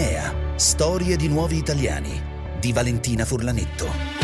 Enea. Storie di nuovi italiani di Valentina Furlanetto.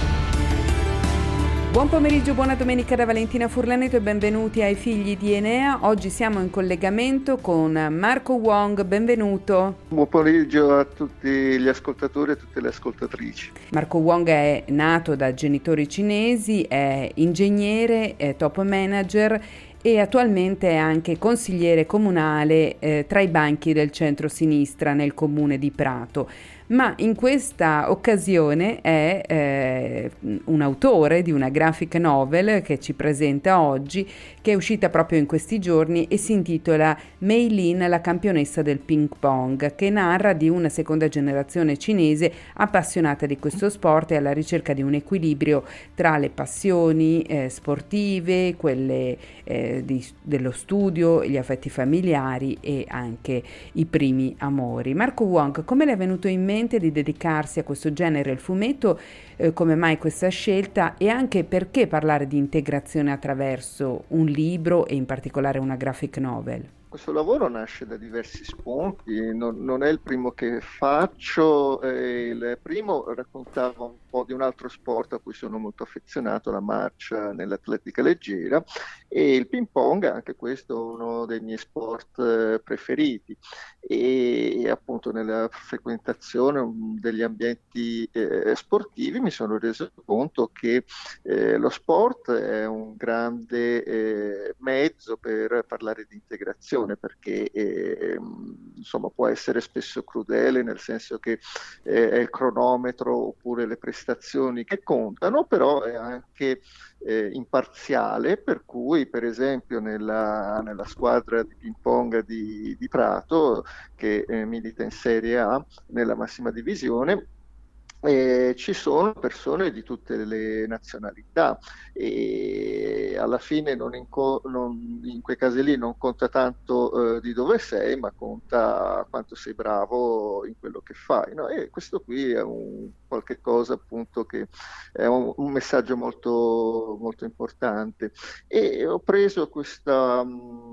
Buon pomeriggio, buona domenica da Valentina Furlanetto e benvenuti ai figli di Enea. Oggi siamo in collegamento con Marco Wong, benvenuto. Buon pomeriggio a tutti gli ascoltatori e a tutte le ascoltatrici. Marco Wong è nato da genitori cinesi, è ingegnere, è top manager e attualmente è anche consigliere comunale eh, tra i banchi del centro-sinistra nel comune di Prato ma in questa occasione è eh, un autore di una graphic novel che ci presenta oggi, che è uscita proprio in questi giorni e si intitola Mei Lin, la campionessa del ping pong, che narra di una seconda generazione cinese appassionata di questo sport e alla ricerca di un equilibrio tra le passioni eh, sportive, quelle eh, di, dello studio, gli affetti familiari e anche i primi amori. Marco Wong, come le è venuto in mente mente di dedicarsi a questo genere, il fumetto, eh, come mai questa scelta e anche perché parlare di integrazione attraverso un libro e in particolare una graphic novel? Questo lavoro nasce da diversi spunti, non, non è il primo che faccio, eh, il primo raccontava un po' di un altro sport a cui sono molto affezionato, la marcia nell'atletica leggera e il ping pong, anche questo è uno dei miei sport eh, preferiti. E appunto nella frequentazione degli ambienti eh, sportivi mi sono reso conto che eh, lo sport è un grande eh, mezzo per parlare di integrazione discussione perché eh, insomma, può essere spesso crudele nel senso che eh, è il cronometro oppure le prestazioni che contano, però è anche eh, imparziale, per cui per esempio nella, nella squadra di ping pong di, di Prato, che eh, milita in Serie A nella massima divisione, eh, ci sono persone di tutte le nazionalità e alla fine non in, co- non, in quei casi lì non conta tanto eh, di dove sei, ma conta quanto sei bravo in quello che fai. No? E questo qui è un qualche cosa appunto che è un, un messaggio molto, molto importante. E ho preso questa, mh,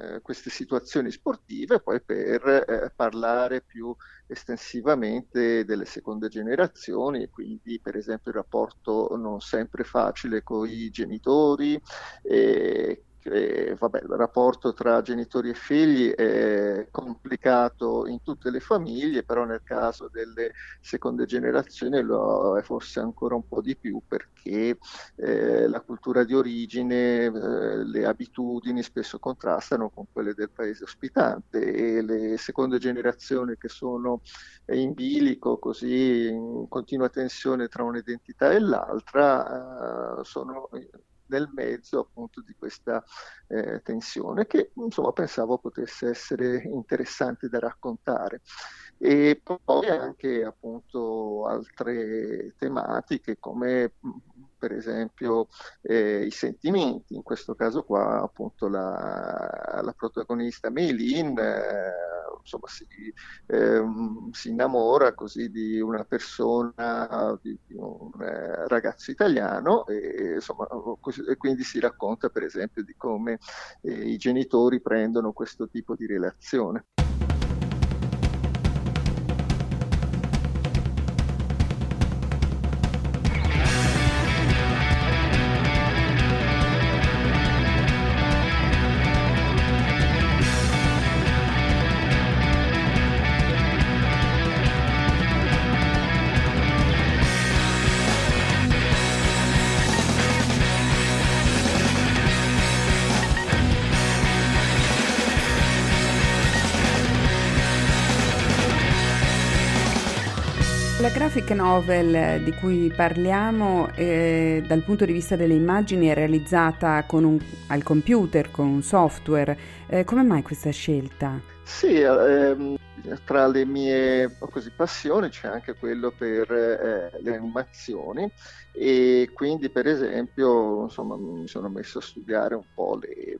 eh, queste situazioni sportive poi per eh, parlare più estensivamente delle seconde generazioni e quindi per esempio il rapporto non sempre facile con i genitori, eh, eh, vabbè, il rapporto tra genitori e figli è complicato in tutte le famiglie, però nel caso delle seconde generazioni lo è forse ancora un po' di più perché eh, la cultura di origine, eh, le abitudini spesso contrastano con quelle del paese ospitante e le seconde generazioni che sono in bilico, così in continua tensione tra un'identità e l'altra, eh, sono nel mezzo appunto di questa eh, tensione che insomma pensavo potesse essere interessante da raccontare. E poi anche appunto altre tematiche come per esempio eh, i sentimenti, in questo caso qua appunto la, la protagonista Meilin eh, insomma, si, eh, si, innamora così di una persona, di, di un eh, ragazzo italiano e, insomma, così, e, quindi si racconta per esempio di come eh, i genitori prendono questo tipo di relazione. Graphic novel di cui parliamo eh, dal punto di vista delle immagini è realizzata un, al computer con un software. Eh, come mai questa scelta? Sì, ehm, tra le mie così, passioni c'è anche quello per eh, le animazioni e quindi per esempio insomma, mi sono messo a studiare un po' le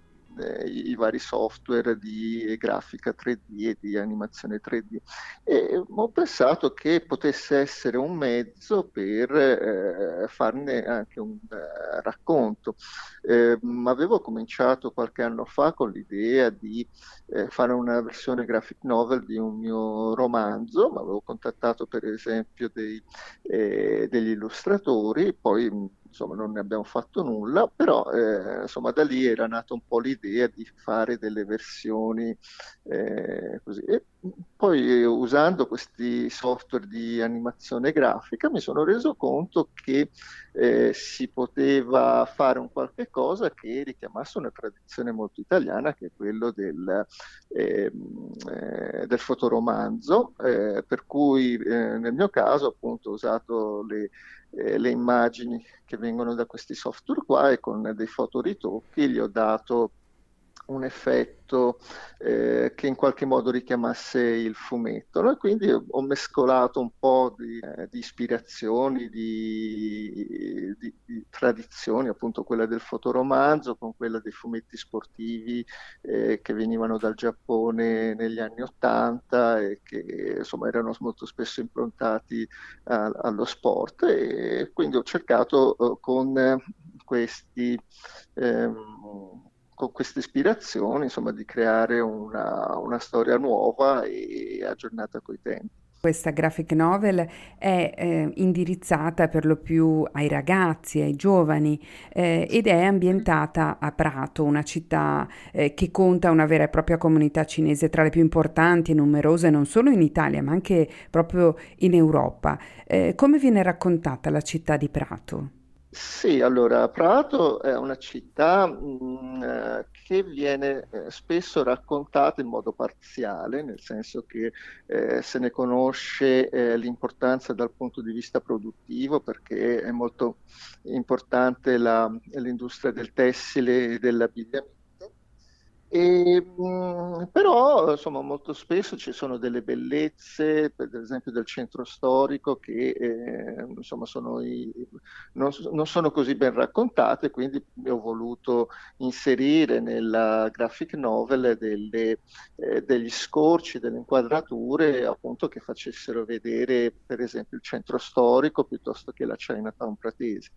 i, vari software di grafica 3D e di animazione 3D. E ho pensato che potesse essere un mezzo per eh, farne anche un uh, racconto. Eh, avevo cominciato qualche anno fa con l'idea di eh, fare una versione graphic novel di un mio romanzo, ma avevo contattato per esempio dei, eh, degli illustratori, poi insomma non ne abbiamo fatto nulla, però eh, insomma da lì era nata un po' l'idea di fare delle versioni eh, così. E poi usando questi software di animazione grafica mi sono reso conto che eh, si poteva fare un qualche cosa che richiamasse una tradizione molto italiana che è quello del, ehm, eh, del fotoromanzo, eh, per cui eh, nel mio caso appunto ho usato le eh, le immagini che vengono da questi software qua e con dei fotoritocchi gli ho dato un effetto eh, che in qualche modo richiamasse il fumetto. No? E quindi ho mescolato un po' di, eh, di ispirazioni, di, di, di, tradizioni, appunto quella del fotoromanzo con quella dei fumetti sportivi eh, che venivano dal Giappone negli anni Ottanta e che insomma erano molto spesso improntati a, allo sport e quindi ho cercato eh, con questi ehm, con queste ispirazioni, insomma, di creare una, una storia nuova e aggiornata coi tempi. Questa graphic novel è eh, indirizzata per lo più ai ragazzi, ai giovani eh, ed è ambientata a Prato, una città eh, che conta una vera e propria comunità cinese tra le più importanti e numerose non solo in Italia ma anche proprio in Europa. Eh, come viene raccontata la città di Prato? Sì, allora Prato è una città mh, mm, eh, che viene eh, spesso raccontata in modo parziale, nel senso che eh, se ne conosce eh, l'importanza dal punto di vista produttivo perché è molto importante la, l'industria del tessile e dell'abbigliamento e, mh, mm, però insomma molto spesso ci sono delle bellezze per esempio del centro storico che eh, insomma sono i, non, non, sono così ben raccontate quindi ho voluto inserire nella graphic novel delle, eh, degli scorci delle inquadrature appunto che facessero vedere per esempio il centro storico piuttosto che la Chinatown pratese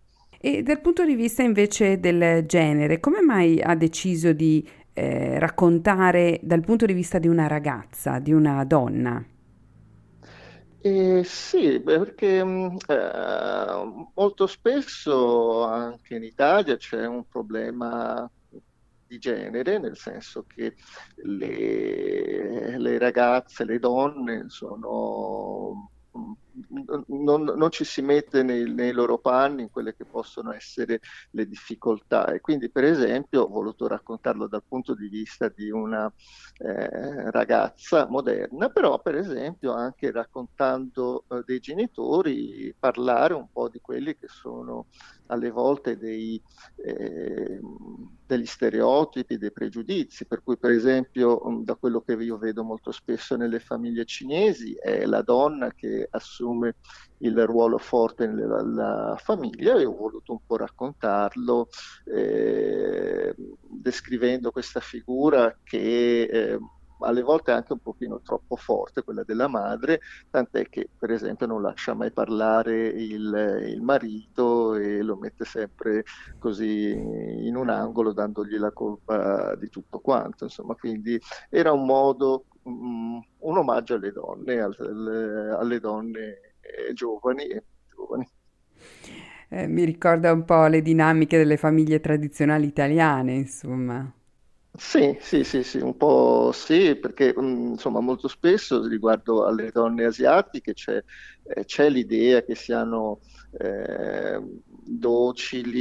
e dal punto di vista invece del genere, come mai ha deciso di eh, raccontare dal punto di vista di una ragazza, di una donna? Eh, sì, perché mm, eh, molto spesso anche in Italia c'è un problema di genere, nel senso che le, le ragazze, le donne sono non, non, ci si mette nei, nei, loro panni in quelle che possono essere le difficoltà. E quindi per esempio ho voluto raccontarlo dal punto di vista di una eh, ragazza moderna però per esempio anche raccontando eh, dei genitori parlare un po' di quelli che sono alle volte dei, eh, degli stereotipi, dei pregiudizi, per cui per esempio da quello che io vedo molto spesso nelle famiglie cinesi è la donna che assume il ruolo forte nella famiglia e ho voluto un po' raccontarlo eh, descrivendo questa figura che eh, alle volte anche un pochino troppo forte, quella della madre, tant'è che per esempio non lascia mai parlare il, il marito e lo mette sempre così in un angolo dandogli la colpa di tutto quanto, insomma, quindi era un modo, um, un omaggio alle donne, alle, alle donne eh, giovani giovani. Eh, mi ricorda un po' le dinamiche delle famiglie tradizionali italiane, insomma. Sì, sì, sì, sì, un po' sì, perché mm, insomma molto spesso riguardo alle donne asiatiche c'è, eh, c'è l'idea che siano eh, docili,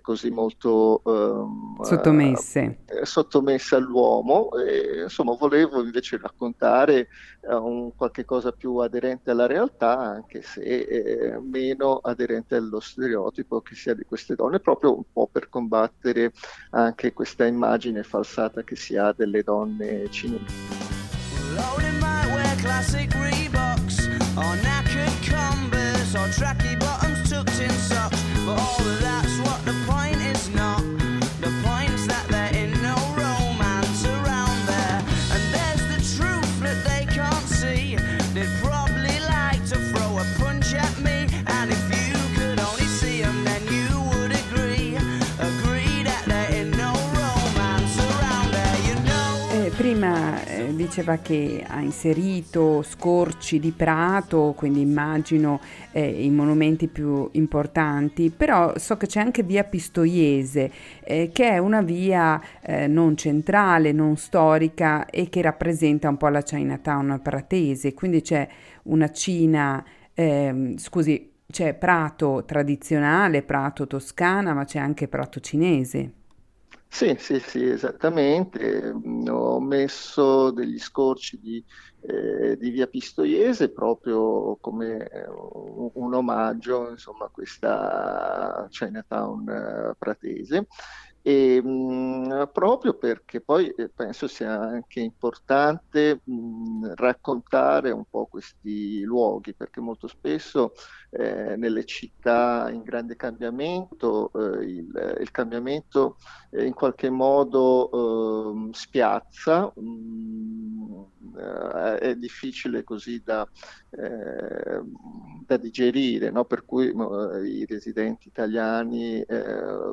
così molto um, sottomesse. Uh, sottomesse all'uomo. E, insomma, volevo invece raccontare uh, un qualche cosa più aderente alla realtà, anche se eh, meno aderente allo stereotipo che sia di queste donne, proprio un po' per combattere anche questa immagine falsata che si ha delle donne cinesi. classic Reeboks or knackered combers, or tracky bottoms tucked in socks. But all of that's what the point is not. The point's that there ain't no romance around there, and there's the truth that they can't see. They'd probably like to throw a punch at me, and if you could only see them, then you would agree, agree that there ain't no romance around there. You know. Eh, prima. Diceva che ha inserito scorci di prato, quindi immagino eh, i monumenti più importanti, però so che c'è anche via Pistoiese, eh, che è una via eh, non centrale, non storica e che rappresenta un po' la Chinatown pratese, quindi c'è una Cina, ehm, scusi, c'è prato tradizionale, prato toscana, ma c'è anche prato cinese. Sì, sì, sì, esattamente. Mm, ho messo degli scorci di, eh, di via Pistoiese proprio come eh, un, un omaggio insomma, a questa Chinatown eh, pratese e, mh, mm, proprio perché poi eh, penso sia anche importante mh, raccontare un po' questi luoghi, perché molto spesso eh, nelle città in grande cambiamento eh, il, il, cambiamento eh, in qualche modo ehm, spiazza, mh, eh, è difficile così da, eh, da digerire, no? per cui i residenti italiani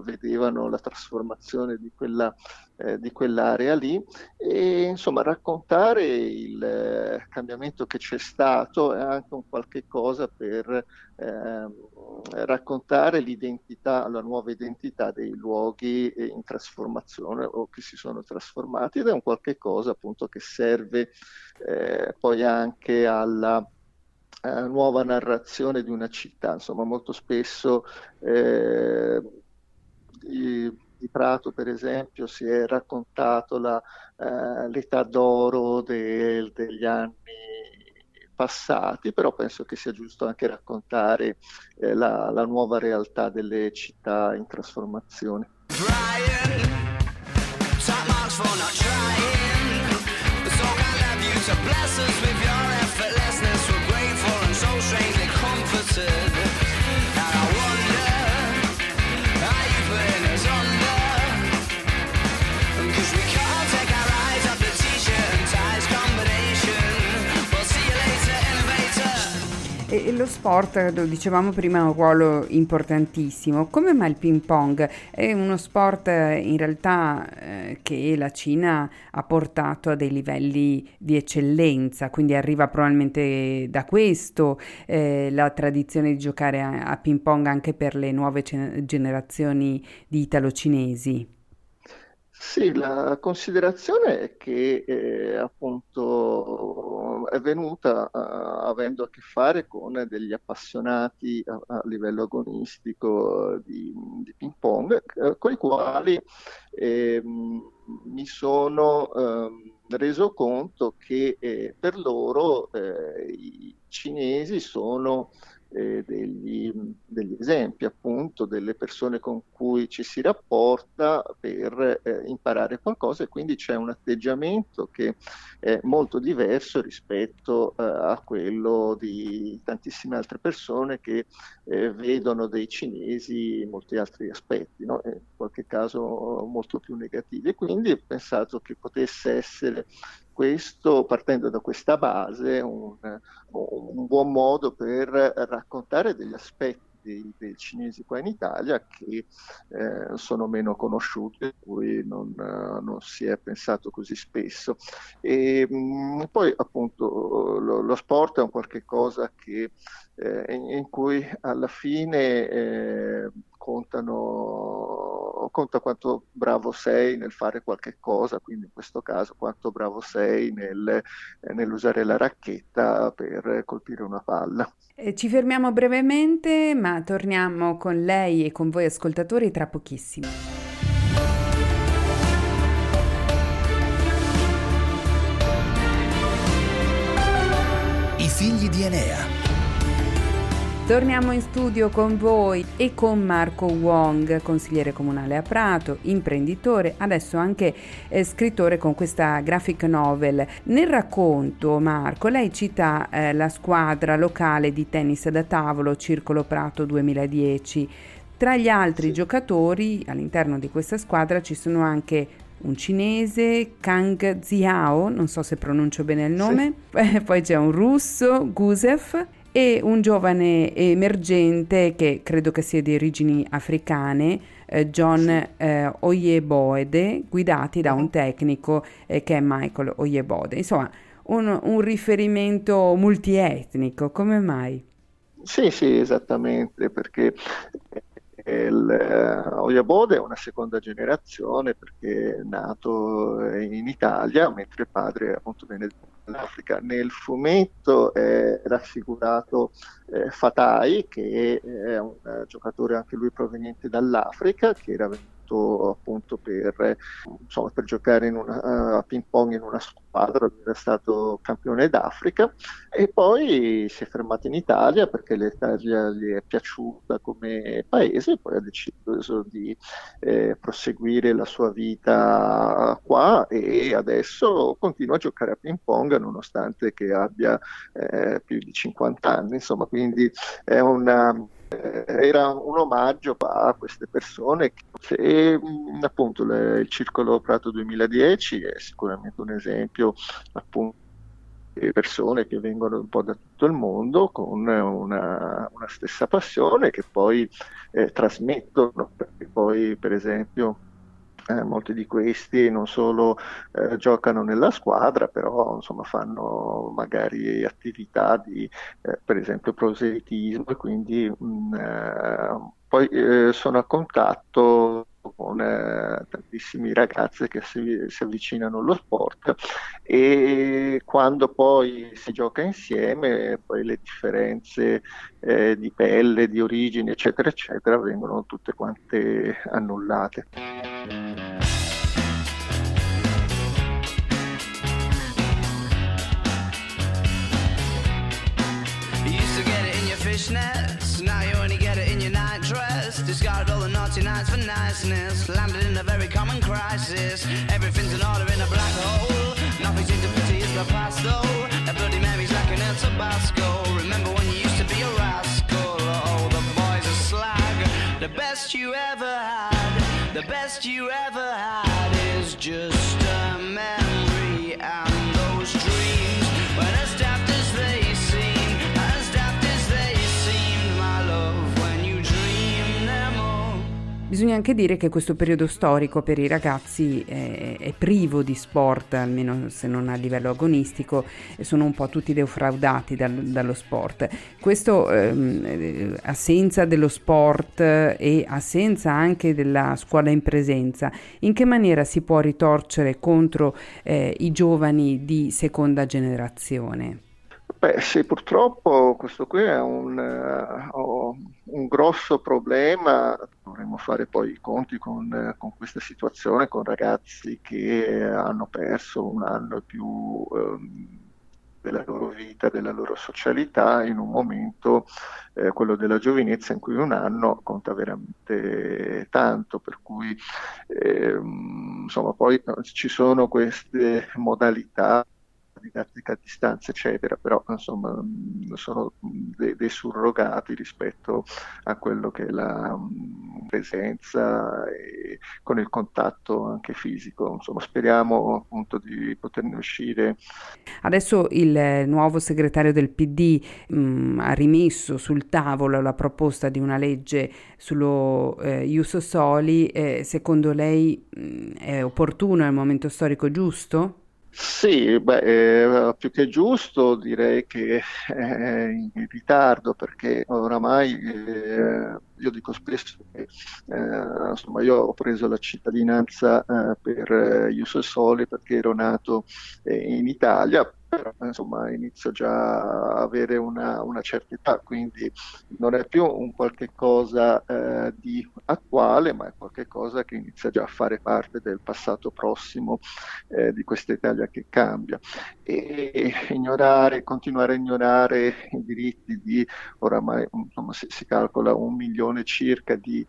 vedevano la trasformazione trasformazione di, quella, eh, di quell'area lì e insomma raccontare il eh, cambiamento che c'è stato è anche un qualche cosa per eh, raccontare l'identità, la nuova identità dei luoghi in trasformazione o che si sono trasformati ed è un qualche cosa appunto che serve eh, poi anche alla eh, nuova narrazione di una città. Insomma, molto spesso eh, di Prato, per esempio, si è raccontato la, eh, l'età d'oro del, degli anni passati, però penso che sia giusto anche raccontare eh, la, la, nuova realtà delle città in trasformazione. Brian, E lo sport, lo dicevamo prima, ha un ruolo importantissimo. Come mai il ping pong? È uno sport in realtà eh, che la Cina ha portato a dei livelli di eccellenza, quindi arriva probabilmente da questo eh, la tradizione di giocare a, a ping pong anche per le nuove generazioni di italo-cinesi. Sì, la considerazione è che eh, appunto è venuta uh, avendo a che fare con degli appassionati a, a livello agonistico di, di ping pong, eh, con i quali eh, mi sono ehm, reso conto che eh, per loro eh, i cinesi sono eh, degli, degli, esempi, appunto, delle persone con cui ci si rapporta per eh, imparare qualcosa e quindi c'è un atteggiamento che è molto diverso rispetto eh, a quello di tantissime altre persone che eh, vedono dei cinesi in molti altri aspetti, no? in qualche caso molto più negativi. E quindi ho pensato che potesse essere questo, partendo da questa base, un, un buon modo per raccontare degli aspetti dei, dei, cinesi qua in Italia che eh, sono meno conosciuti, a cui non, non, si è pensato così spesso. E, mh, mm, poi appunto lo, lo, sport è un qualche cosa che, eh, in, in, cui alla fine eh, contano, conta quanto bravo sei nel fare qualche cosa, quindi in questo caso quanto bravo sei nel, eh, nell'usare la racchetta per colpire una palla. Ci fermiamo brevemente, ma torniamo con lei e con voi ascoltatori tra pochissimo. I figli di Enea Torniamo in studio con voi e con Marco Wong, consigliere comunale a Prato, imprenditore, adesso anche eh, scrittore con questa graphic novel. Nel racconto, Marco, lei cita eh, la squadra locale di tennis da tavolo Circolo Prato 2010. Tra gli altri giocatori all'interno di questa squadra ci sono anche un cinese, Kang Ziao, non so se pronuncio bene il nome, sì. poi c'è un russo, Gusev, e un giovane emergente che credo che sia di origini africane, eh, John eh, Oyeboede, guidati da un tecnico eh, che è Michael Oyebode. Insomma, un, un riferimento multietnico, come mai? Sì, sì, esattamente, perché il, eh, Oyabode è una seconda generazione perché è nato in Italia, mentre il padre appunto viene dall'Africa. Nel fumetto è raffigurato eh, Fatai, che è un uh, giocatore anche lui proveniente dall'Africa, che era venuto fatto appunto per, insomma, per giocare una, a ping pong in una squadra, era stato campione d'Africa. E poi si è fermato in Italia perché l'Italia gli è piaciuta come paese e poi ha deciso di eh, proseguire la sua vita qua e adesso continua a giocare a ping pong nonostante che abbia eh, più di 50 anni, insomma, quindi è una era un omaggio a queste persone e appunto le, il Circolo Prato 2010 è sicuramente un esempio appunto di persone che vengono un po' da tutto il mondo con una, una stessa passione che poi eh, trasmettono perché poi per esempio eh, molti di questi non solo eh, giocano nella squadra, però insomma, fanno magari attività di, eh, per esempio, proselitismo e quindi mh, mm, eh, poi eh, sono a contatto con eh, tantissimi ragazzi che si, si, avvicinano allo sport e quando poi si gioca insieme poi le differenze eh, di pelle, di origini eccetera eccetera vengono tutte quante annullate. Now you only get it in your night dress. Discarded all the naughty nights for niceness, landed in a very common crisis. Everything's in order in a black hole. Nothing seems to pity is the past though. A bloody memory's like an El Tabasco. Remember when you used to be a rascal? Oh, the boys are slag. The best you ever had, the best you ever had is just a memory and Bisogna anche dire che questo periodo storico per i ragazzi è, è, privo di sport, almeno se non a livello agonistico, sono un po' tutti defraudati dal, dallo sport. Questo ehm, assenza dello sport e assenza anche della scuola in presenza, in che maniera si può ritorcere contro eh, i giovani di seconda generazione? Beh, sì, purtroppo questo qui è un, uh, un, grosso problema, dovremmo fare poi i conti con, uh, con, questa situazione, con ragazzi che hanno perso un anno e più um, della loro vita, della loro socialità in un momento, eh, quello della giovinezza, in cui un anno conta veramente tanto, per cui eh, insomma poi ci sono queste modalità didattica a distanza, eccetera, però insomma sono dei, dei surrogati rispetto a quello che è la um, presenza e con il contatto anche fisico. Insomma, speriamo appunto di poterne uscire. Adesso il nuovo segretario del PD mh, ha rimesso sul tavolo la proposta di una legge sullo eh, Ius Soli. Eh, secondo lei mh, è opportuno, è il momento storico giusto? Sì, beh, eh, più che giusto direi che è in ritardo perché oramai eh, io dico spesso che eh, insomma, io ho preso la cittadinanza eh, per eh, Ius Soli perché ero nato eh, in Italia, però insomma inizio già a avere una, una, certa età, quindi non è più un qualche cosa eh, di attuale, ma è qualche cosa che inizia già a fare parte del passato prossimo eh, di questa Italia che cambia. E ignorare, continuare a ignorare i diritti di oramai insomma, si, si calcola un milione circa di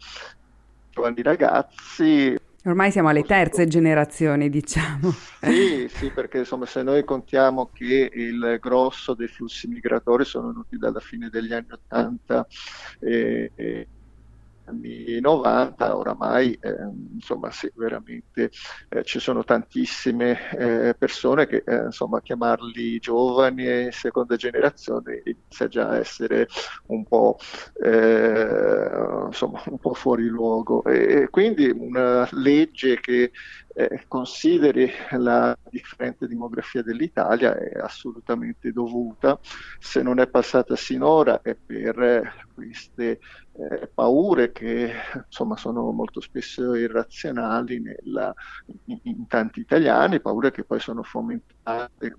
giovani ragazzi Ormai siamo alle terze generazioni, diciamo. Sì, sì, perché insomma se noi contiamo che il grosso dei flussi migratori sono venuti dalla fine degli anni Ottanta anni 90, oramai eh, insomma sì, veramente eh, ci sono tantissime eh, persone che eh, insomma chiamarli giovani e seconda generazione inizia già a essere un po', eh, insomma, un po' fuori luogo. E quindi una legge che eh, consideri la differente demografia dell'Italia è assolutamente dovuta. Se non è passata sinora è per queste eh, paure che insomma sono molto spesso irrazionali nella, in, in tanti italiani, paure che poi sono fomentate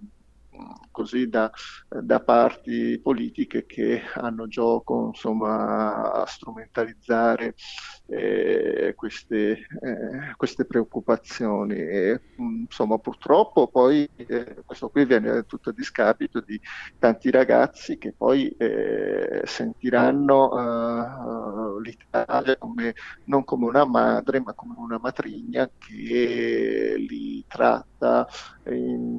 così da, da, parti politiche che hanno gioco insomma, a strumentalizzare eh, queste, eh, queste, preoccupazioni. E, insomma, purtroppo poi eh, questo qui viene tutto a discapito di tanti ragazzi che poi eh, sentiranno eh, l'Italia come, non come una madre, ma come una matrigna che li tratta in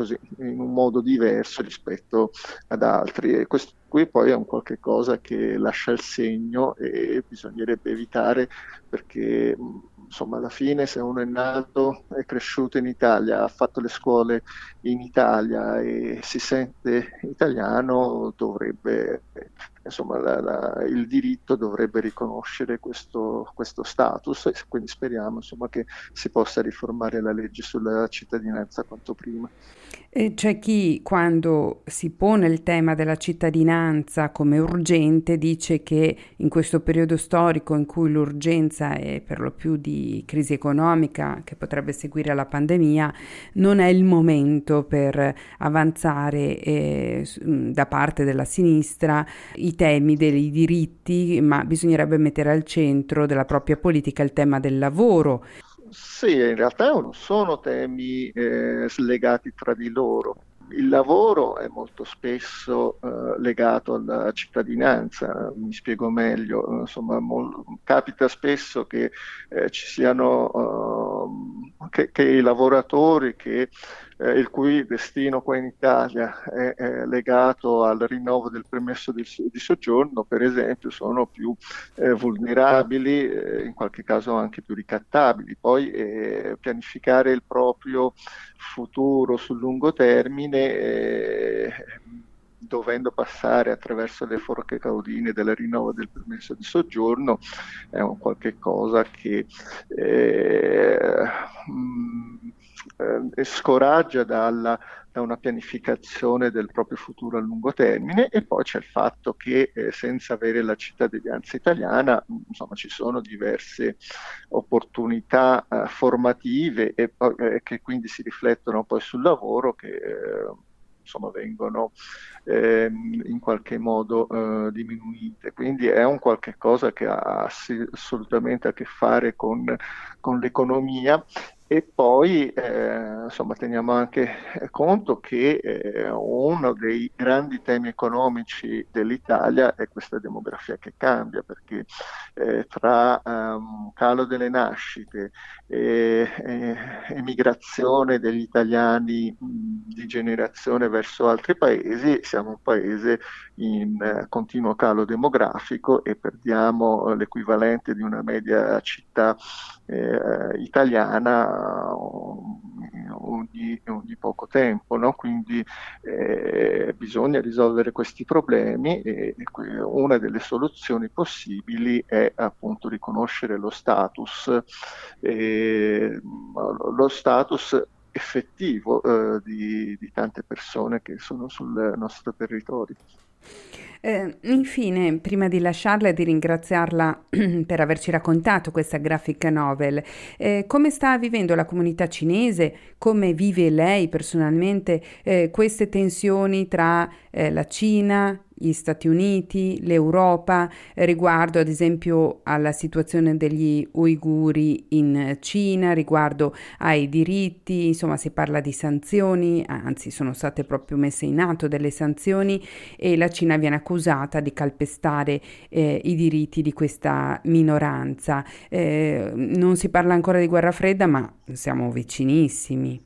così, in un modo diverso rispetto ad altri. E questo qui poi è un qualche cosa che lascia il segno e bisognerebbe evitare perché insomma alla fine se uno è nato, è cresciuto in Italia, ha fatto le scuole in Italia e si sente italiano, dovrebbe, insomma, la, la, il diritto dovrebbe riconoscere questo, questo status e quindi speriamo insomma, che si possa riformare la legge sulla cittadinanza quanto prima. E c'è chi quando si pone il tema della cittadinanza come urgente dice che in questo periodo storico in cui l'urgenza è per lo più di crisi economica che potrebbe seguire la pandemia, non è il momento per avanzare eh, da parte della sinistra i temi dei diritti, ma bisognerebbe mettere al centro della propria politica il tema del lavoro. Sì, in realtà non sono temi eh, slegati tra di loro. Il lavoro è molto spesso eh, legato alla cittadinanza, mi spiego meglio, insomma, mol- capita spesso che eh, ci siano uh, che, che, i lavoratori che eh, il cui destino qua in Italia è, è, legato al rinnovo del permesso di, di soggiorno, per esempio, sono più eh, vulnerabili, eh, in qualche caso anche più ricattabili. Poi eh, pianificare il proprio futuro sul lungo termine eh, dovendo passare attraverso le forche caudine del rinnovo del permesso di soggiorno è un qualche cosa che eh, mh, eh, scoraggia dalla, da una pianificazione del proprio futuro a lungo termine. E poi c'è il fatto che eh, senza avere la cittadinanza italiana insomma, ci sono diverse opportunità eh, formative e eh, che quindi si riflettono poi sul lavoro che insomma, vengono ehm, in qualche modo eh, diminuite. Quindi è un qualche cosa che ha assolutamente a che fare con, con l'economia e poi eh, insomma, teniamo anche conto che eh, uno dei grandi temi economici dell'Italia è questa demografia che cambia, perché eh, tra um, calo delle nascite e emigrazione degli italiani di generazione verso altri paesi, siamo un paese in eh, continuo calo demografico e perdiamo l'equivalente di una media città eh, italiana ogni, ogni, poco tempo, no? quindi eh, bisogna risolvere questi problemi e, e una delle soluzioni possibili è appunto riconoscere lo status, eh, lo status effettivo eh, di, di tante persone che sono sul nostro territorio. Eh, infine, prima di lasciarla e di ringraziarla per averci raccontato questa graphic novel, eh, come sta vivendo la comunità cinese? Come vive lei personalmente eh, queste tensioni tra eh, la Cina, gli Stati Uniti, l'Europa, riguardo ad esempio alla situazione degli uiguri in Cina, riguardo ai diritti, insomma si parla di sanzioni, anzi sono state proprio messe in atto delle sanzioni e la Cina viene accusata di calpestare eh, i diritti di questa minoranza. Eh, non si parla ancora di guerra fredda, ma siamo vicinissimi.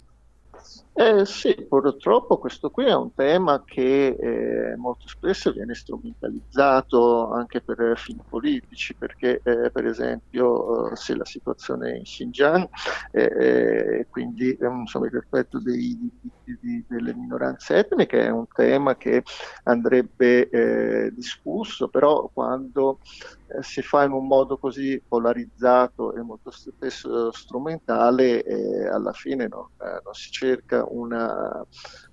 Eh, sì, purtroppo questo qui è un tema che eh, molto spesso viene strumentalizzato anche per fini politici, perché eh, per esempio eh, se la situazione in Xinjiang, eh, eh, quindi insomma, il rispetto dei, di, di, delle minoranze etniche è un tema che andrebbe discusso, però quando si fa in un modo così polarizzato e molto spesso strumentale, alla fine no, non si cerca una,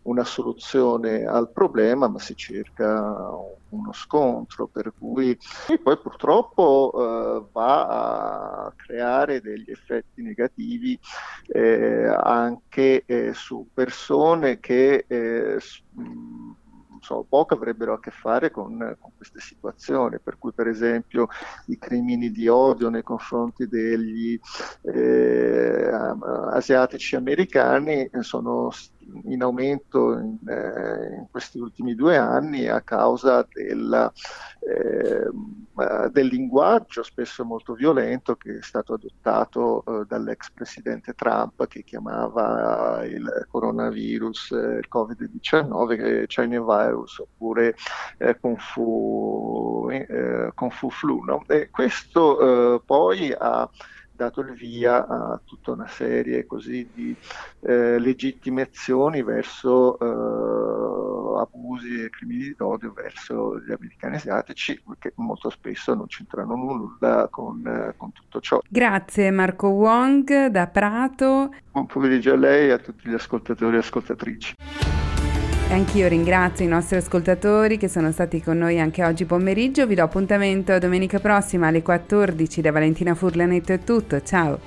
una, soluzione al problema, ma si cerca uno scontro, per cui e poi purtroppo eh, va a creare degli effetti negativi eh, anche eh, su persone che eh, so, poco avrebbero a che fare con, con, queste situazioni, per cui per esempio i crimini di odio nei confronti degli eh, asiatici americani sono in aumento in, eh, in, questi ultimi due anni a causa della, eh, del linguaggio spesso molto violento che è stato adottato eh, dall'ex presidente Trump che chiamava il coronavirus eh, il Covid-19 China virus oppure eh, Kung Fu, eh, Kung Fu flu. No? E questo poi ha dato il via a tutta una serie così di eh, legittimazioni verso eh, abusi e crimini d'odio verso gli americani asiatici che molto spesso non c'entrano nulla con, eh, con tutto ciò. Grazie Marco Wong da Prato. Buon pomeriggio a lei e a tutti gli ascoltatori e ascoltatrici. Anch'io ringrazio i nostri ascoltatori che sono stati con noi anche oggi pomeriggio. Vi do appuntamento domenica prossima alle 14 da Valentina Furlanetto è tutto. Ciao!